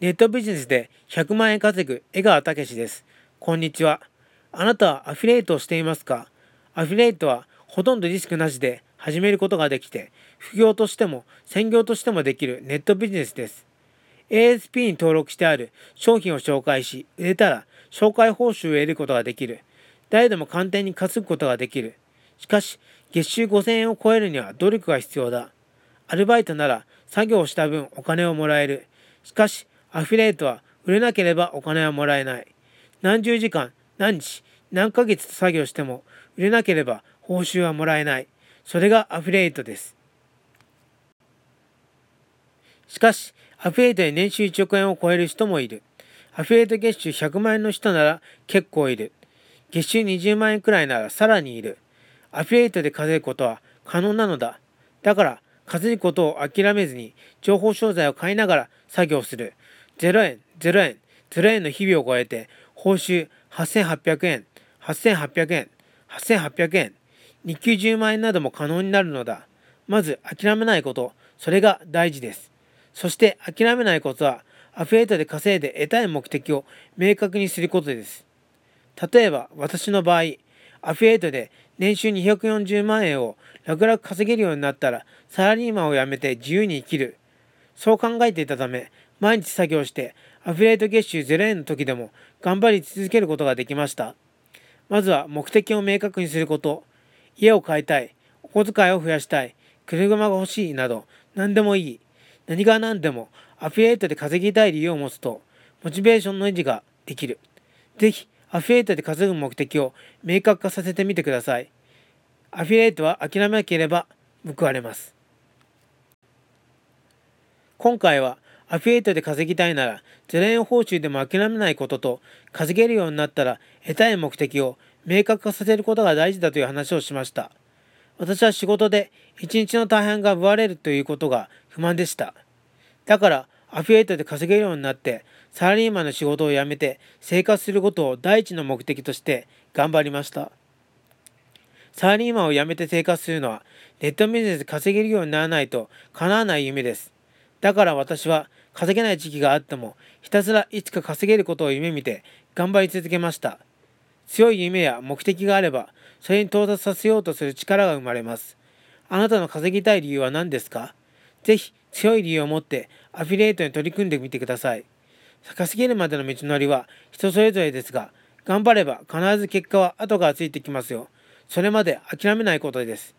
ネットビジネスで100万円稼ぐ江川武です。こんにちは。あなたはアフィリエイトをしていますか？アフィリエイトはほとんどリスクなしで始めることができて、副業としても専業としてもできるネットビジネスです。ASP に登録してある商品を紹介し、売れたら紹介報酬を得ることができる。誰でも簡単に稼ぐことができる。しかし、月収5000円を超えるには努力が必要だ。アルバイトなら作業をした分お金をもらえる。しかし、アフィリエイトは売れなければお金はもらえない。何十時間、何日、何ヶ月と作業しても売れなければ報酬はもらえない。それがアフィリエイトです。しかし、アフィリエイトで年収1億円を超える人もいる。アフィリエイト月収100万円の人なら結構いる。月収20万円くらいならさらにいる。アフィリエイトで稼ぐことは可能なのだ。だから、稼ぐことを諦めずに情報商材を買いながら作業する。0円、0円、0円の日々を超えて、報酬8800円、8800円、8800円、日給10万円なども可能になるのだ。まず諦めないこと、それが大事です。そして諦めないことは、アフィエイトで稼いで得たい目的を明確にすることです。例えば私の場合、アフィエイトで年収240万円を楽々稼げるようになったらサラリーマンを辞めて自由に生きる。そう考えていたため、毎日作業してアフィリエイト月収0円の時でも頑張り続けることができました。まずは目的を明確にすること。家を買いたい。お小遣いを増やしたい。車が欲しいなど何でもいい。何が何でもアフィリエイトで稼ぎたい理由を持つとモチベーションの維持ができる。ぜひアフィリエイトで稼ぐ目的を明確化させてみてください。アフィリエイトは諦めなければ報われます。今回はアフィリエイトで稼ぎたいなら、0円報酬でも諦めないことと、稼げるようになったら得たい目的を明確化させることが大事だという話をしました。私は仕事で一日の大半が奪われるということが不満でした。だから、アフィリエイトで稼げるようになって、サラリーマンの仕事を辞めて生活することを第一の目的として頑張りました。サラリーマンを辞めて生活するのはネットビジネスで稼げるようにならないと叶わない夢です。だから私は稼げない時期があってもひたすらいつか稼げることを夢見て頑張り続けました。強い夢や目的があればそれに到達させようとする力が生まれます。あなたの稼ぎたい理由は何ですか？ぜひ強い理由を持ってアフィリエイトに取り組んでみてください。稼げるまでの道のりは人それぞれですが頑張れば必ず結果は後からついてきますよ。それまで諦めないことです。